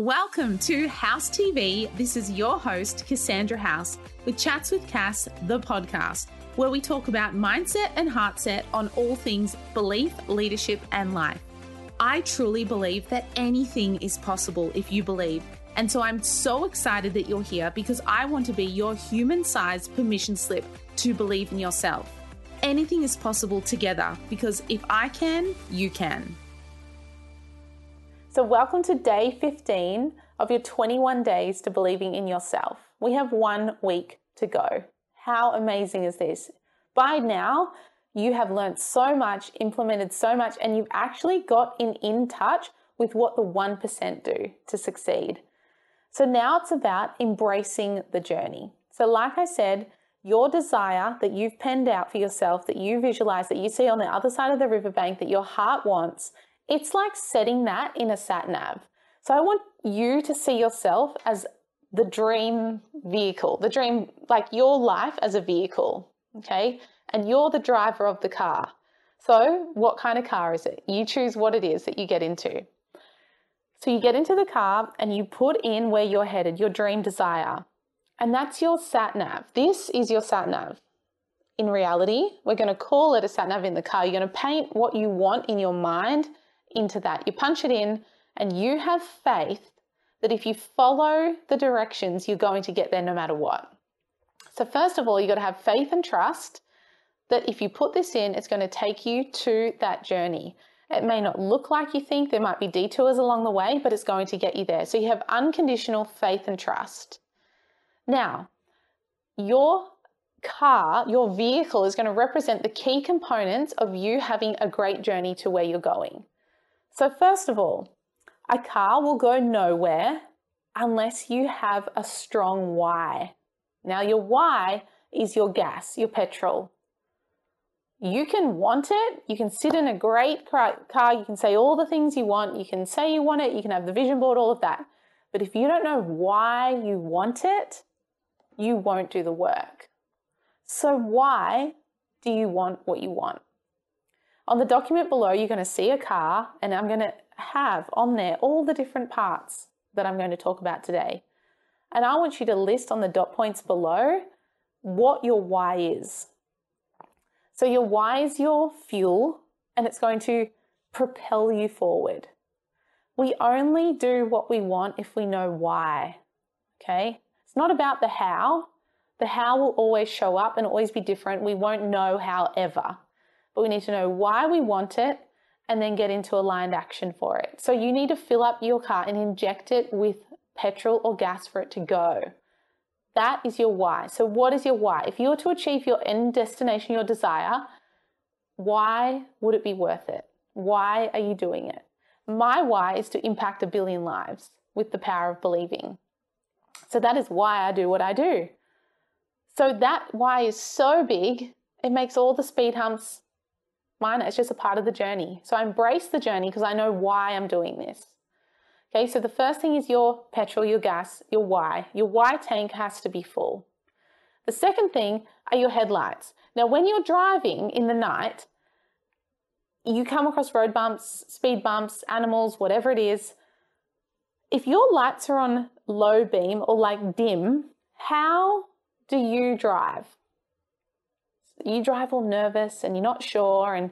Welcome to House TV. This is your host, Cassandra House, with Chats with Cass, the podcast, where we talk about mindset and heartset on all things belief, leadership, and life. I truly believe that anything is possible if you believe. And so I'm so excited that you're here because I want to be your human sized permission slip to believe in yourself. Anything is possible together because if I can, you can. So, welcome to day 15 of your 21 days to believing in yourself. We have one week to go. How amazing is this? By now, you have learned so much, implemented so much, and you've actually got in, in touch with what the 1% do to succeed. So now it's about embracing the journey. So, like I said, your desire that you've penned out for yourself, that you visualize, that you see on the other side of the riverbank, that your heart wants, it's like setting that in a sat nav. So I want you to see yourself as the dream vehicle, the dream, like your life as a vehicle, okay? And you're the driver of the car. So, what kind of car is it? You choose what it is that you get into. So, you get into the car and you put in where you're headed, your dream desire. And that's your sat nav. This is your sat nav. In reality, we're going to call it a sat nav in the car. You're going to paint what you want in your mind into that. You punch it in, and you have faith that if you follow the directions, you're going to get there no matter what. So, first of all, you've got to have faith and trust that if you put this in, it's going to take you to that journey. It may not look like you think, there might be detours along the way, but it's going to get you there. So, you have unconditional faith and trust. Now, your car, your vehicle is going to represent the key components of you having a great journey to where you're going. So, first of all, a car will go nowhere unless you have a strong why. Now, your why is your gas, your petrol. You can want it, you can sit in a great car, you can say all the things you want, you can say you want it, you can have the vision board, all of that. But if you don't know why you want it, you won't do the work. So, why do you want what you want? On the document below, you're going to see a car, and I'm going to have on there all the different parts that I'm going to talk about today. And I want you to list on the dot points below what your why is. So, your why is your fuel, and it's going to propel you forward. We only do what we want if we know why. Okay? It's not about the how. The how will always show up and always be different. We won't know how ever but we need to know why we want it and then get into aligned action for it. So you need to fill up your car and inject it with petrol or gas for it to go. That is your why. So, what is your why? If you were to achieve your end destination, your desire, why would it be worth it? Why are you doing it? My why is to impact a billion lives with the power of believing. So, that is why I do what I do. So, that why is so big, it makes all the speed humps minor. It's just a part of the journey. So I embrace the journey because I know why I'm doing this. Okay, so the first thing is your petrol, your gas, your why. Your why tank has to be full. The second thing are your headlights. Now, when you're driving in the night, you come across road bumps, speed bumps, animals, whatever it is. If your lights are on low beam or like dim, how do you drive? You drive all nervous and you're not sure and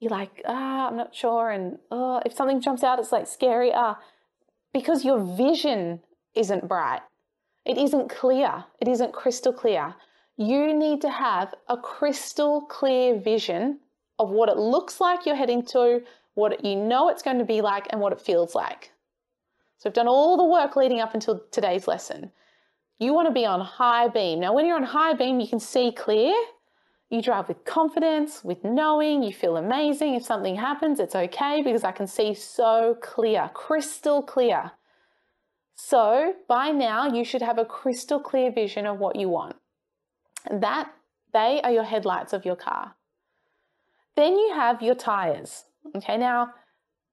you're like, ah, I'm not sure. And oh, if something jumps out, it's like scary. Ah, because your vision isn't bright. It isn't clear. It isn't crystal clear. You need to have a crystal clear vision of what it looks like you're heading to, what you know it's going to be like, and what it feels like. So I've done all the work leading up until today's lesson. You want to be on high beam. Now, when you're on high beam, you can see clear, you drive with confidence, with knowing, you feel amazing. If something happens, it's okay because I can see so clear, crystal clear. So by now, you should have a crystal clear vision of what you want. That they are your headlights of your car. Then you have your tires. Okay, now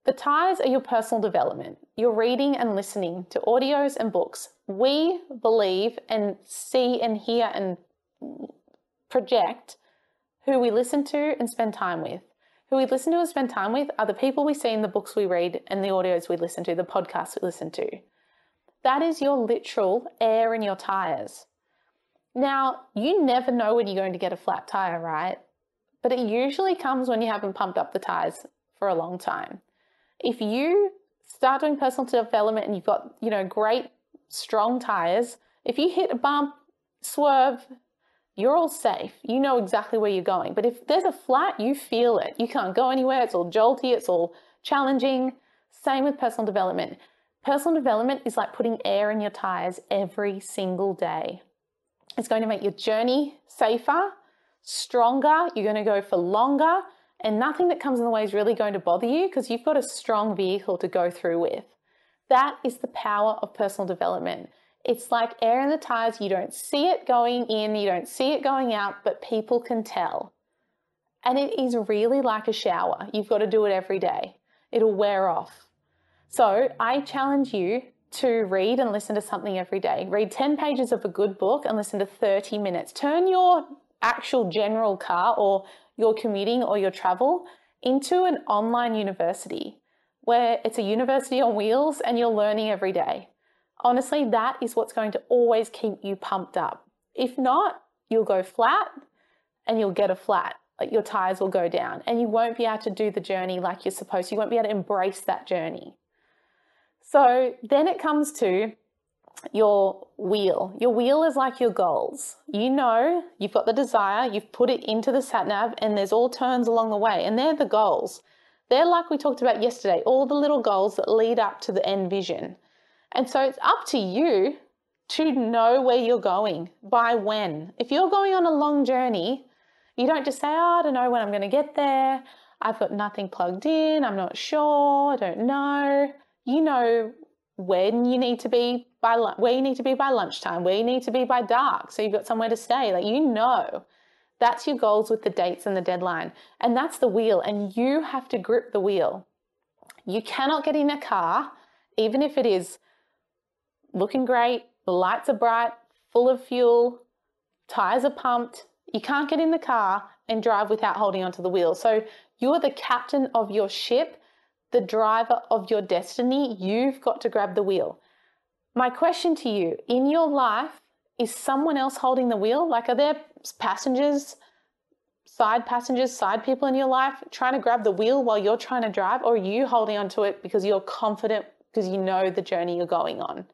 the tires are your personal development. You're reading and listening to audios and books. We believe and see and hear and project who we listen to and spend time with. Who we listen to and spend time with are the people we see in the books we read and the audios we listen to, the podcasts we listen to. That is your literal air in your tires. Now, you never know when you're going to get a flat tire, right? But it usually comes when you haven't pumped up the tires for a long time. If you start doing personal development and you've got, you know, great strong tires, if you hit a bump, swerve, you're all safe. You know exactly where you're going. But if there's a flat, you feel it. You can't go anywhere. It's all jolty, it's all challenging. Same with personal development. Personal development is like putting air in your tires every single day. It's going to make your journey safer, stronger. You're going to go for longer, and nothing that comes in the way is really going to bother you because you've got a strong vehicle to go through with. That is the power of personal development. It's like air in the tires. You don't see it going in, you don't see it going out, but people can tell. And it is really like a shower. You've got to do it every day, it'll wear off. So I challenge you to read and listen to something every day. Read 10 pages of a good book and listen to 30 minutes. Turn your actual general car or your commuting or your travel into an online university where it's a university on wheels and you're learning every day. Honestly, that is what's going to always keep you pumped up. If not, you'll go flat and you'll get a flat. Like your tires will go down and you won't be able to do the journey like you're supposed to. You won't be able to embrace that journey. So then it comes to your wheel. Your wheel is like your goals. You know, you've got the desire, you've put it into the sat nav, and there's all turns along the way, and they're the goals. They're like we talked about yesterday, all the little goals that lead up to the end vision. And so it's up to you to know where you're going by when. If you're going on a long journey, you don't just say, Oh, I don't know when I'm going to get there. I've got nothing plugged in. I'm not sure. I don't know. You know when you need to be by where you need to be by lunchtime, where you need to be by dark, so you've got somewhere to stay. Like you know, that's your goals with the dates and the deadline, and that's the wheel, and you have to grip the wheel. You cannot get in a car, even if it is looking great, the lights are bright, full of fuel, tires are pumped. You can't get in the car and drive without holding onto the wheel. So you're the captain of your ship, the driver of your destiny. You've got to grab the wheel. My question to you in your life, is someone else holding the wheel? Like, are there passengers, side passengers, side people in your life trying to grab the wheel while you're trying to drive? Or are you holding onto it because you're confident because you know the journey you're going on?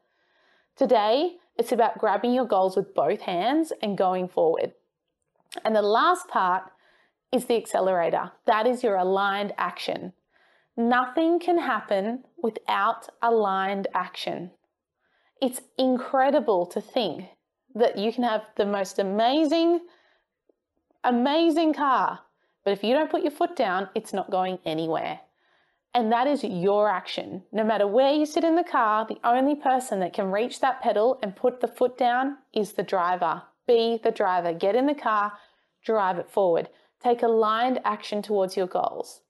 Today, it's about grabbing your goals with both hands and going forward. And the last part is the accelerator. That is your aligned action. Nothing can happen without aligned action. It's incredible to think that you can have the most amazing, amazing car, but if you don't put your foot down, it's not going anywhere. And that is your action. No matter where you sit in the car, the only person that can reach that pedal and put the foot down is the driver. Be the driver. Get in the car, drive it forward. Take aligned action towards your goals.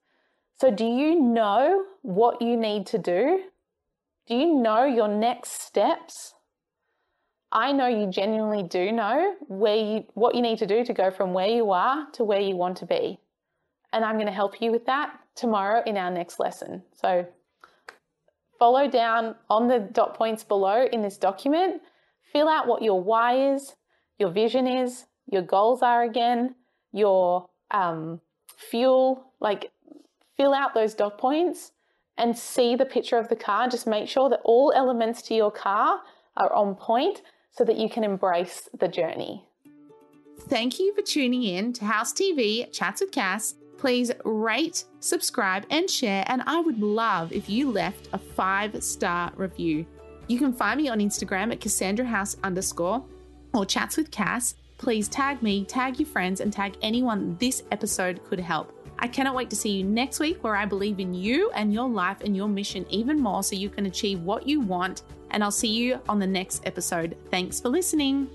So, do you know what you need to do? Do you know your next steps? I know you genuinely do know where you what you need to do to go from where you are to where you want to be. And I'm going to help you with that tomorrow in our next lesson. So follow down on the dot points below in this document, fill out what your why is, your vision is, your goals are again, your um, fuel, like fill out those dot points and see the picture of the car. Just make sure that all elements to your car are on point so that you can embrace the journey. Thank you for tuning in to House TV Chats with Cass. Please rate, subscribe, and share. And I would love if you left a five star review. You can find me on Instagram at Cassandra House underscore or Chats with Cass. Please tag me, tag your friends, and tag anyone this episode could help. I cannot wait to see you next week where I believe in you and your life and your mission even more so you can achieve what you want. And I'll see you on the next episode. Thanks for listening.